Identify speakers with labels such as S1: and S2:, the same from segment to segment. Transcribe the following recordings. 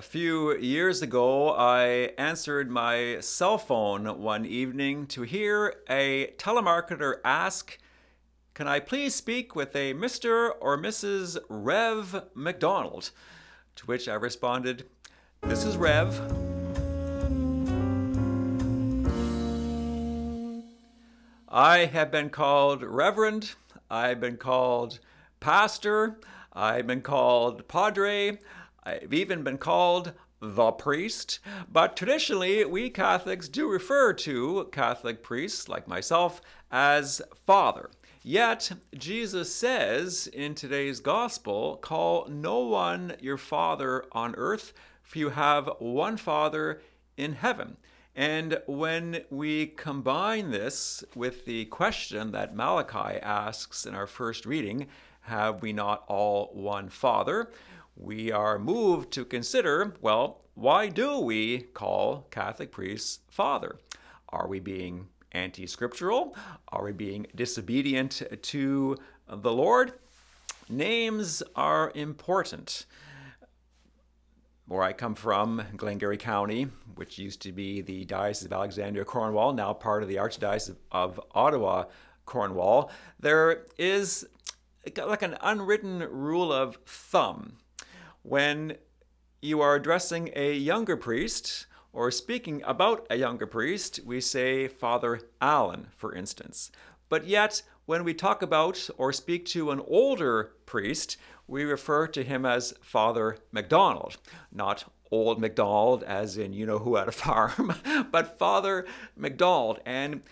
S1: A few years ago, I answered my cell phone one evening to hear a telemarketer ask, Can I please speak with a Mr. or Mrs. Rev MacDonald? To which I responded, This is Rev. I have been called Reverend, I've been called Pastor, I've been called Padre. I've even been called the priest, but traditionally we Catholics do refer to Catholic priests like myself as Father. Yet, Jesus says in today's gospel, Call no one your father on earth, for you have one Father in heaven. And when we combine this with the question that Malachi asks in our first reading, Have we not all one Father? We are moved to consider well, why do we call Catholic priests father? Are we being anti scriptural? Are we being disobedient to the Lord? Names are important. Where I come from, Glengarry County, which used to be the Diocese of Alexandria, Cornwall, now part of the Archdiocese of Ottawa, Cornwall, there is like an unwritten rule of thumb when you are addressing a younger priest or speaking about a younger priest, we say Father Allen, for instance. But yet, when we talk about or speak to an older priest, we refer to him as Father MacDonald, not old MacDonald, as in you know who at a farm, but Father MacDonald. And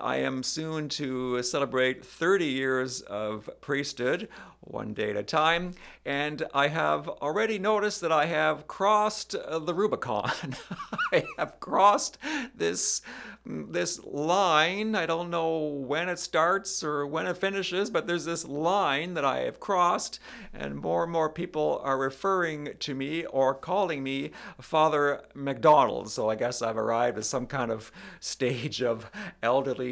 S1: I am soon to celebrate 30 years of priesthood, one day at a time, and I have already noticed that I have crossed uh, the Rubicon. I have crossed this this line. I don't know when it starts or when it finishes, but there's this line that I have crossed, and more and more people are referring to me or calling me Father MacDonald. So I guess I've arrived at some kind of stage of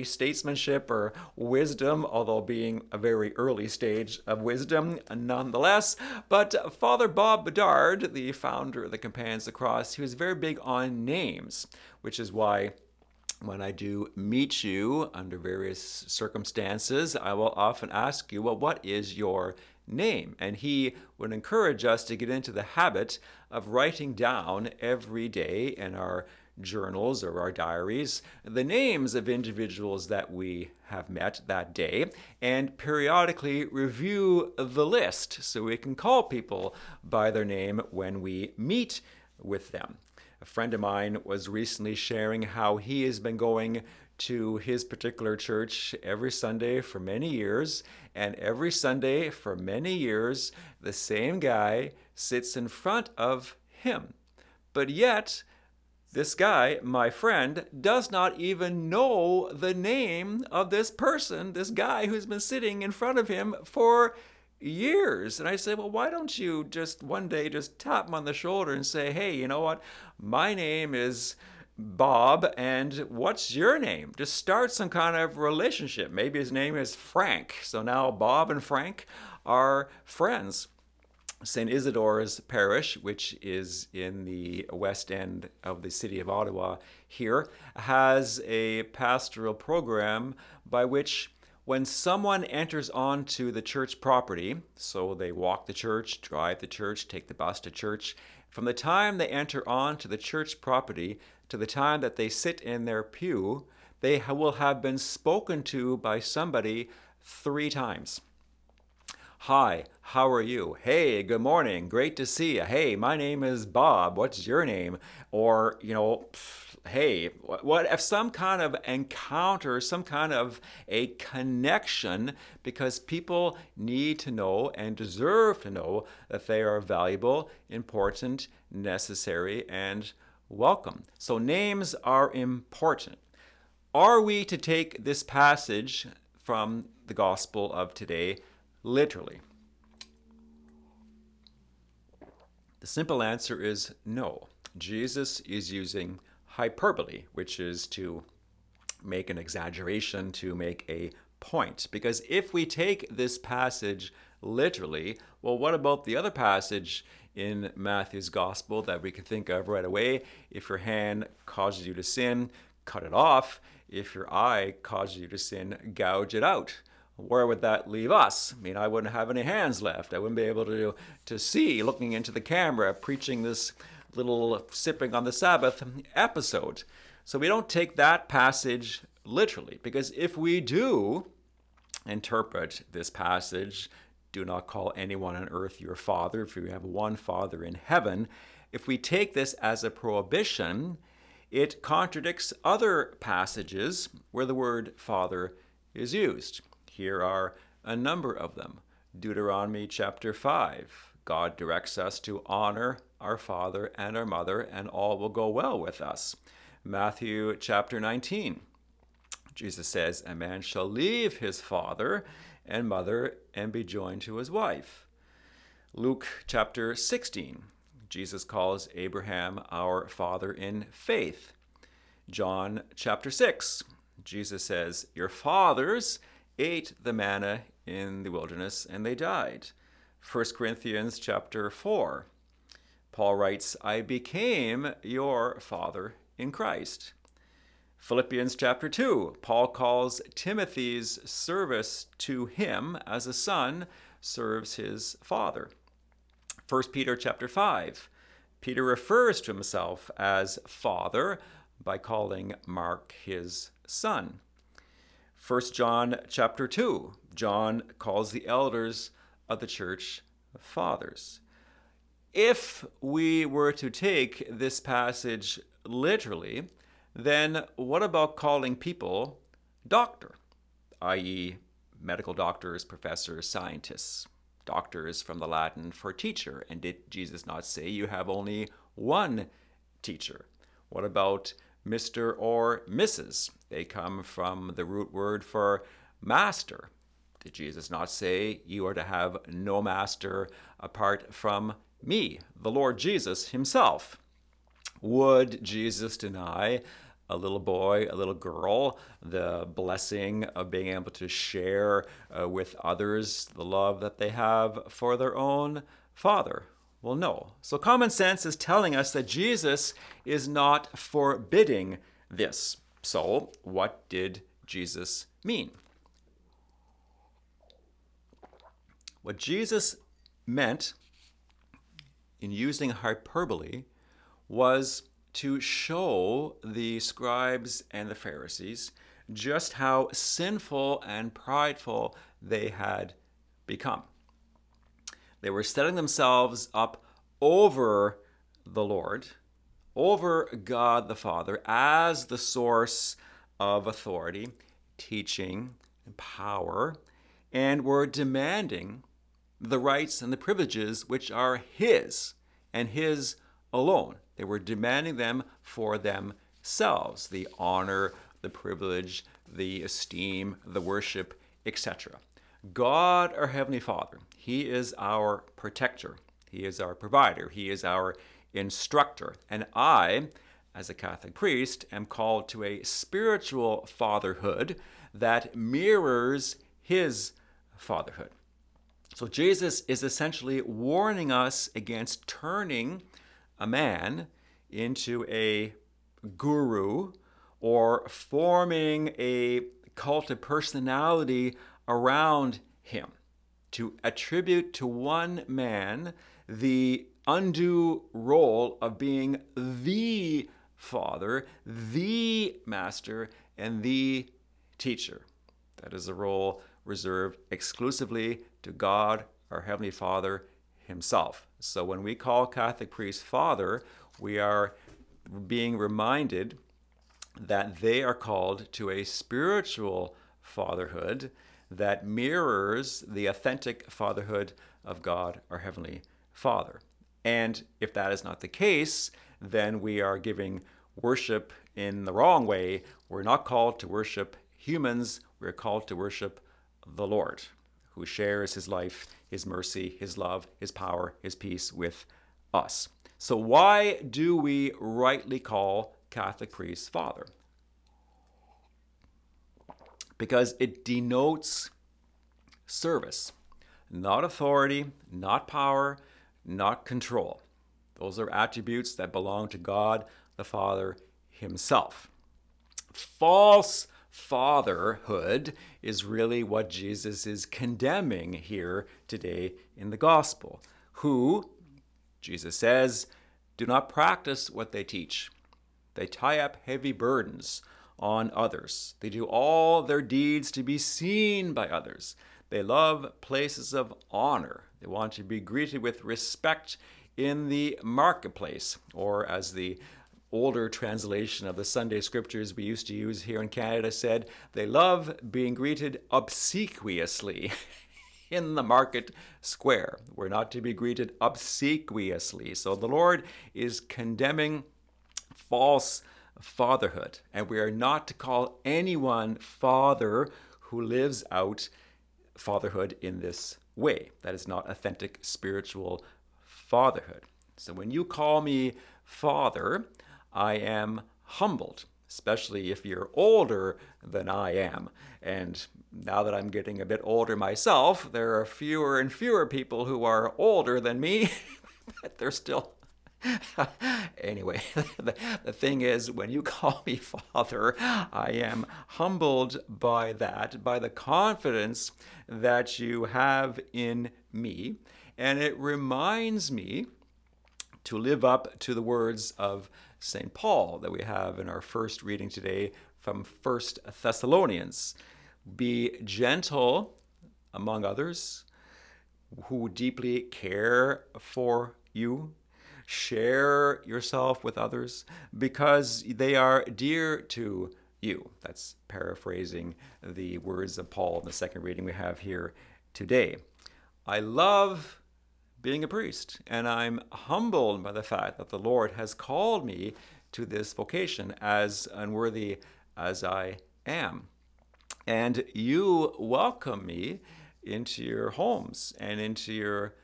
S1: statesmanship or wisdom, although being a very early stage of wisdom nonetheless. But Father Bob Bedard, the founder of the Companions of the Cross, he was very big on names, which is why when I do meet you under various circumstances, I will often ask you, well, what is your name? And he would encourage us to get into the habit of writing down every day in our journals or our diaries the names of individuals that we have met that day and periodically review the list so we can call people by their name when we meet with them. A friend of mine was recently sharing how he has been going to his particular church every Sunday for many years, and every Sunday for many years, the same guy sits in front of him. But yet, this guy, my friend, does not even know the name of this person, this guy who's been sitting in front of him for years. And I said, well, why don't you just one day just tap him on the shoulder and say, hey, you know what? My name is Bob, and what's your name? Just start some kind of relationship. Maybe his name is Frank. So now Bob and Frank are friends. St. Isidore's Parish, which is in the west end of the city of Ottawa here, has a pastoral program by which when someone enters onto the church property, so they walk the church, drive the church, take the bus to church, from the time they enter onto the church property to the time that they sit in their pew, they will have been spoken to by somebody three times. Hi, how are you? Hey, good morning. Great to see you. Hey, my name is Bob. What's your name? Or, you know, hey, what if some kind of encounter, some kind of a connection, because people need to know and deserve to know that they are valuable, important, necessary, and welcome. So names are important. Are we to take this passage from the gospel of today literally? The simple answer is no. Jesus is using hyperbole, which is to make an exaggeration, to make a point. Because if we take this passage literally, well, what about the other passage in Matthew's gospel that we can think of right away. If your hand causes you to sin, cut it off. If your eye causes you to sin, gouge it out. Where would that leave us? I mean, I wouldn't have any hands left. I wouldn't be able to, to see looking into the camera, preaching this little sipping on the Sabbath episode. So we don't take that passage literally, because if we do interpret this passage, do not call anyone on earth your father, if you have one father in heaven, if we take this as a prohibition, it contradicts other passages where the word father is used. Here are a number of them. Deuteronomy chapter 5. God directs us to honor our father and our mother, and all will go well with us. Matthew chapter 19. Jesus says, A man shall leave his father and mother and be joined to his wife. Luke chapter 16. Jesus calls Abraham our father in faith. John chapter 6. Jesus says, Your fathers ate the manna in the wilderness and they died. 1 Corinthians chapter 4. Paul writes, I became your father in Christ. Philippians chapter 2, Paul calls Timothy's service to him as a son serves his father. 1 Peter chapter 5, Peter refers to himself as father by calling Mark his son. 1 John chapter 2, John calls the elders of the church fathers. If we were to take this passage literally, then what about calling people doctor, i.e., medical doctors, professors, scientists? Doctors from the Latin for teacher. And did Jesus not say you have only one teacher? What about Mr. or Mrs.? They come from the root word for master. Did Jesus not say you are to have no master apart from me, the Lord Jesus himself? Would Jesus deny a little boy, a little girl, the blessing of being able to share uh, with others the love that they have for their own father? Well, no. So common sense is telling us that Jesus is not forbidding this. So, what did Jesus mean? What Jesus meant in using hyperbole was to show the scribes and the Pharisees just how sinful and prideful they had become. They were setting themselves up over the Lord, over God the Father, as the source of authority, teaching, and power, and were demanding the rights and the privileges which are His and His alone. They were demanding them for themselves the honor, the privilege, the esteem, the worship, etc. God, our Heavenly Father, He is our protector, He is our provider, He is our instructor. And I, as a Catholic priest, am called to a spiritual fatherhood that mirrors His fatherhood. So Jesus is essentially warning us against turning a man into a guru or forming a cult of personality around him to attribute to one man the undue role of being the father, the master, and the teacher. That is a role reserved exclusively to God, our Heavenly Father Himself. So when we call Catholic priests Father, we are being reminded that they are called to a spiritual fatherhood that mirrors the authentic fatherhood of God, our Heavenly Father. And if that is not the case, then we are giving worship in the wrong way. We're not called to worship humans, we're called to worship the Lord, who shares his life his mercy, his love, his power, his peace with us. So, why do we rightly call Catholic priests Father? Because it denotes service, not authority, not power, not control. Those are attributes that belong to God the Father Himself. False fatherhood is really what Jesus is condemning here today in the gospel. Who, Jesus says, do not practice what they teach. They tie up heavy burdens on others. They do all their deeds to be seen by others. They love places of honor. They want to be greeted with respect in the marketplace, or as the older translation of the Sunday scriptures we used to use here in Canada said, they love being greeted obsequiously in the market square. We're not to be greeted obsequiously. So the Lord is condemning false fatherhood, and we are not to call anyone father who lives out fatherhood in this way. That is not authentic spiritual fatherhood. So when you call me father, I am humbled, especially if you're older than I am. And now that I'm getting a bit older myself, there are fewer and fewer people who are older than me, but they're still. anyway, the, the thing is, when you call me father, I am humbled by that, by the confidence that you have in me. And it reminds me to live up to the words of St. Paul that we have in our first reading today from First Thessalonians. Be gentle among others who deeply care for you. Share yourself with others because they are dear to you. That's paraphrasing the words of Paul in the second reading we have here today. I love being a priest. And I'm humbled by the fact that the Lord has called me to this vocation as unworthy as I am. And you welcome me into your homes and into your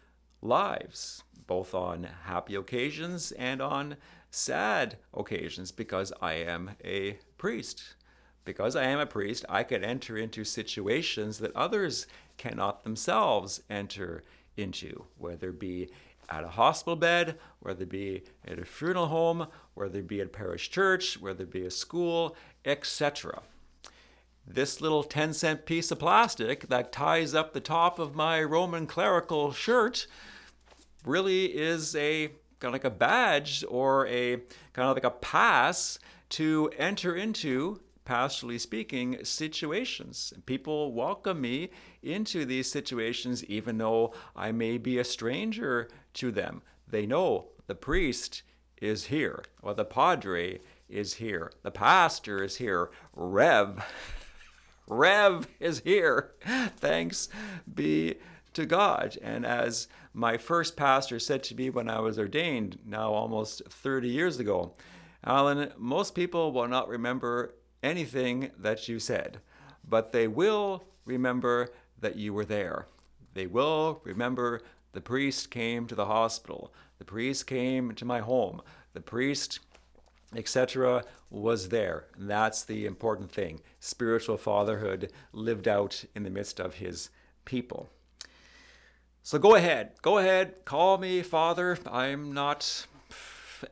S1: lives, both on happy occasions and on sad occasions, because I am a priest. Because I am a priest, I can enter into situations that others cannot themselves enter into, whether it be at a hospital bed, whether it be at a funeral home, whether it be at a parish church, whether it be a school, etc. This little 10 cent piece of plastic that ties up the top of my Roman clerical shirt really is a kind of like a badge or a kind of like a pass to enter into pastorally speaking, situations. People welcome me into these situations even though I may be a stranger to them. They know the priest is here, or the padre is here, the pastor is here, Rev. Rev is here. Thanks be to God. And as my first pastor said to me when I was ordained, now almost 30 years ago, Alan, most people will not remember anything that you said, but they will remember that you were there. They will remember the priest came to the hospital, the priest came to my home, the priest, etc., was there. And that's the important thing. Spiritual fatherhood lived out in the midst of his people. So go ahead, go ahead, call me father. I'm not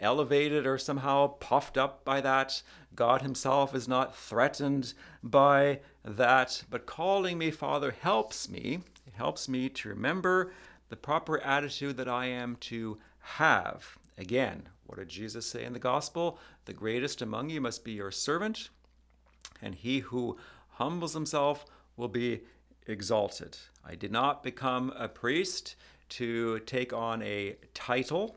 S1: elevated or somehow puffed up by that. God Himself is not threatened by that. But calling me Father helps me. It helps me to remember the proper attitude that I am to have. Again, what did Jesus say in the gospel? The greatest among you must be your servant, and he who humbles himself will be exalted. I did not become a priest to take on a title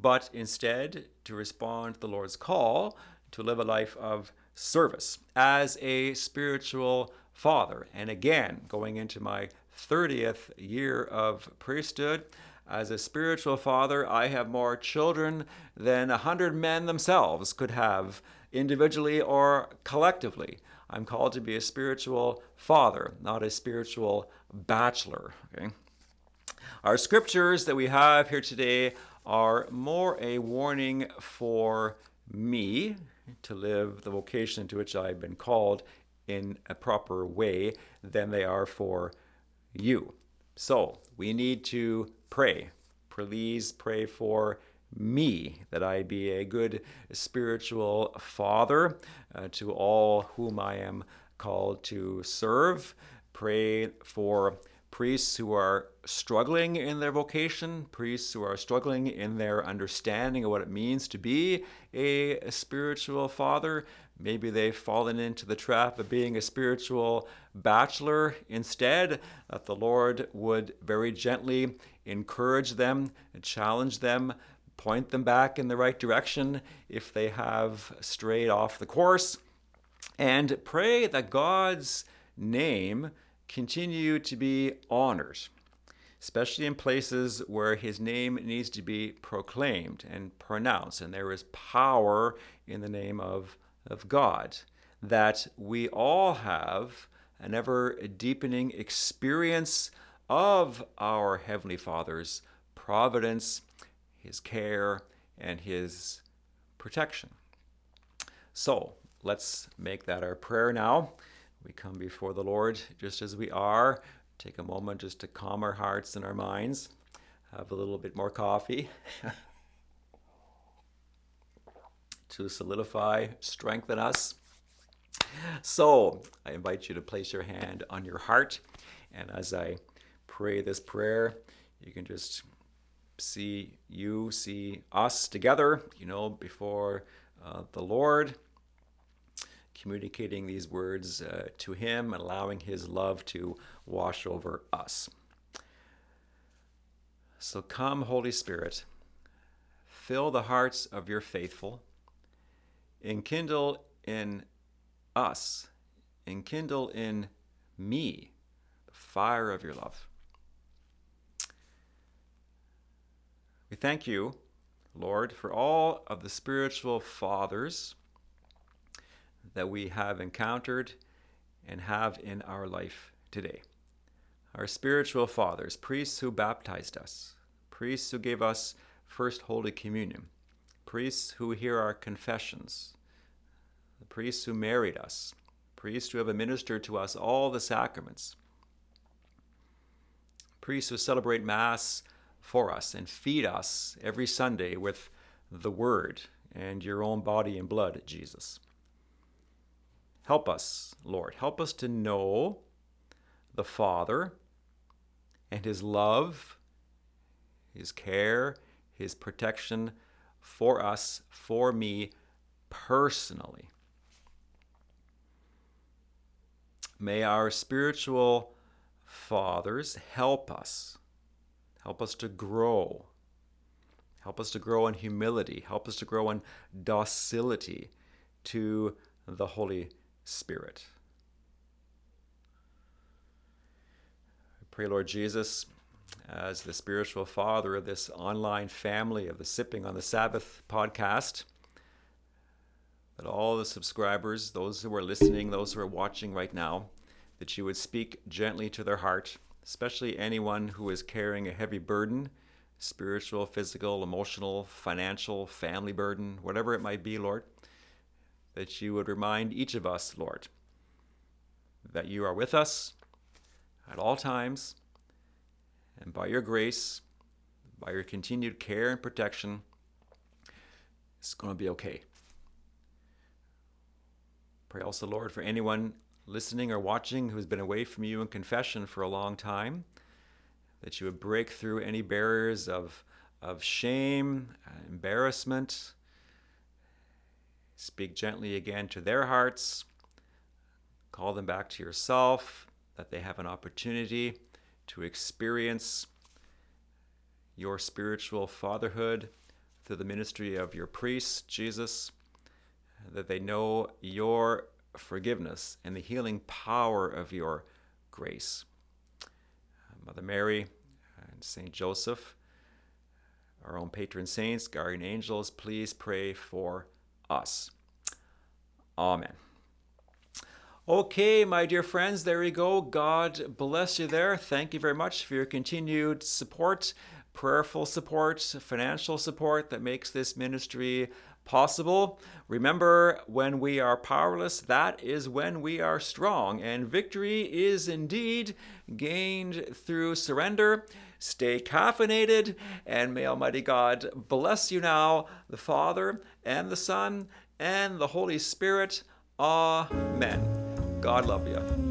S1: but instead to respond to the Lord's call to live a life of service as a spiritual father. And again, going into my 30th year of priesthood, as a spiritual father, I have more children than a hundred men themselves could have individually or collectively. I'm called to be a spiritual father, not a spiritual bachelor. Okay? Our scriptures that we have here today are more a warning for me to live the vocation to which I've been called in a proper way than they are for you. So we need to pray. please pray for me, that I be a good spiritual father uh, to all whom I am called to serve. Pray for priests who are struggling in their vocation, priests who are struggling in their understanding of what it means to be a, a, spiritual father. Maybe they've fallen into the trap of being a spiritual bachelor instead, that the Lord would very gently encourage them challenge them point them back in the right direction if they have strayed off the course, and pray that God's name continue to be honored, especially in places where his name needs to be proclaimed and pronounced, and there is power in the name of, of God. That we all have an ever deepening experience of our Heavenly Father's providence his care, and his protection. So let's make that our prayer now. We come before the Lord just as we are. Take a moment just to calm our hearts and our minds. Have a little bit more coffee to solidify, strengthen us. So I invite you to place your hand on your heart. And as I pray this prayer, you can just see you, see us together, you know, before uh, the Lord, communicating these words uh, to Him allowing His love to wash over us. So come, Holy Spirit, fill the hearts of your faithful, enkindle in us, enkindle in me the fire of your love. We thank you, Lord, for all of the spiritual fathers that we have encountered and have in our life today. Our spiritual fathers, priests who baptized us, priests who gave us first Holy Communion, priests who hear our confessions, the priests who married us, priests who have administered to us all the sacraments, priests who celebrate Mass for us and feed us every Sunday with the Word and your own body and blood, Jesus. Help us, Lord. Help us to know the Father and His love, His care, His protection for us, for me personally. May our spiritual fathers help us Help us to grow. Help us to grow in humility. Help us to grow in docility to the Holy Spirit. I pray, Lord Jesus, as the spiritual father of this online family of the Sipping on the Sabbath podcast, that all the subscribers, those who are listening, those who are watching right now, that you would speak gently to their heart especially anyone who is carrying a heavy burden spiritual, physical, emotional, financial, family burden, whatever it might be, Lord, that you would remind each of us, Lord, that you are with us at all times, and by your grace, by your continued care and protection, it's going to be okay. Pray also, Lord, for anyone listening or watching who's been away from you in confession for a long time, that you would break through any barriers of, of shame, embarrassment. Speak gently again to their hearts. Call them back to yourself, that they have an opportunity to experience your spiritual fatherhood through the ministry of your priest, Jesus, that they know your forgiveness and the healing power of your grace. Mother Mary and Saint Joseph, our own patron saints, guardian angels, please pray for us. Amen. Okay, my dear friends, there you go. God bless you there. Thank you very much for your continued support prayerful support, financial support that makes this ministry possible. Remember, when we are powerless, that is when we are strong, and victory is indeed gained through surrender. Stay caffeinated, and may Almighty God bless you now, the Father, and the Son, and the Holy Spirit. Amen. God love you.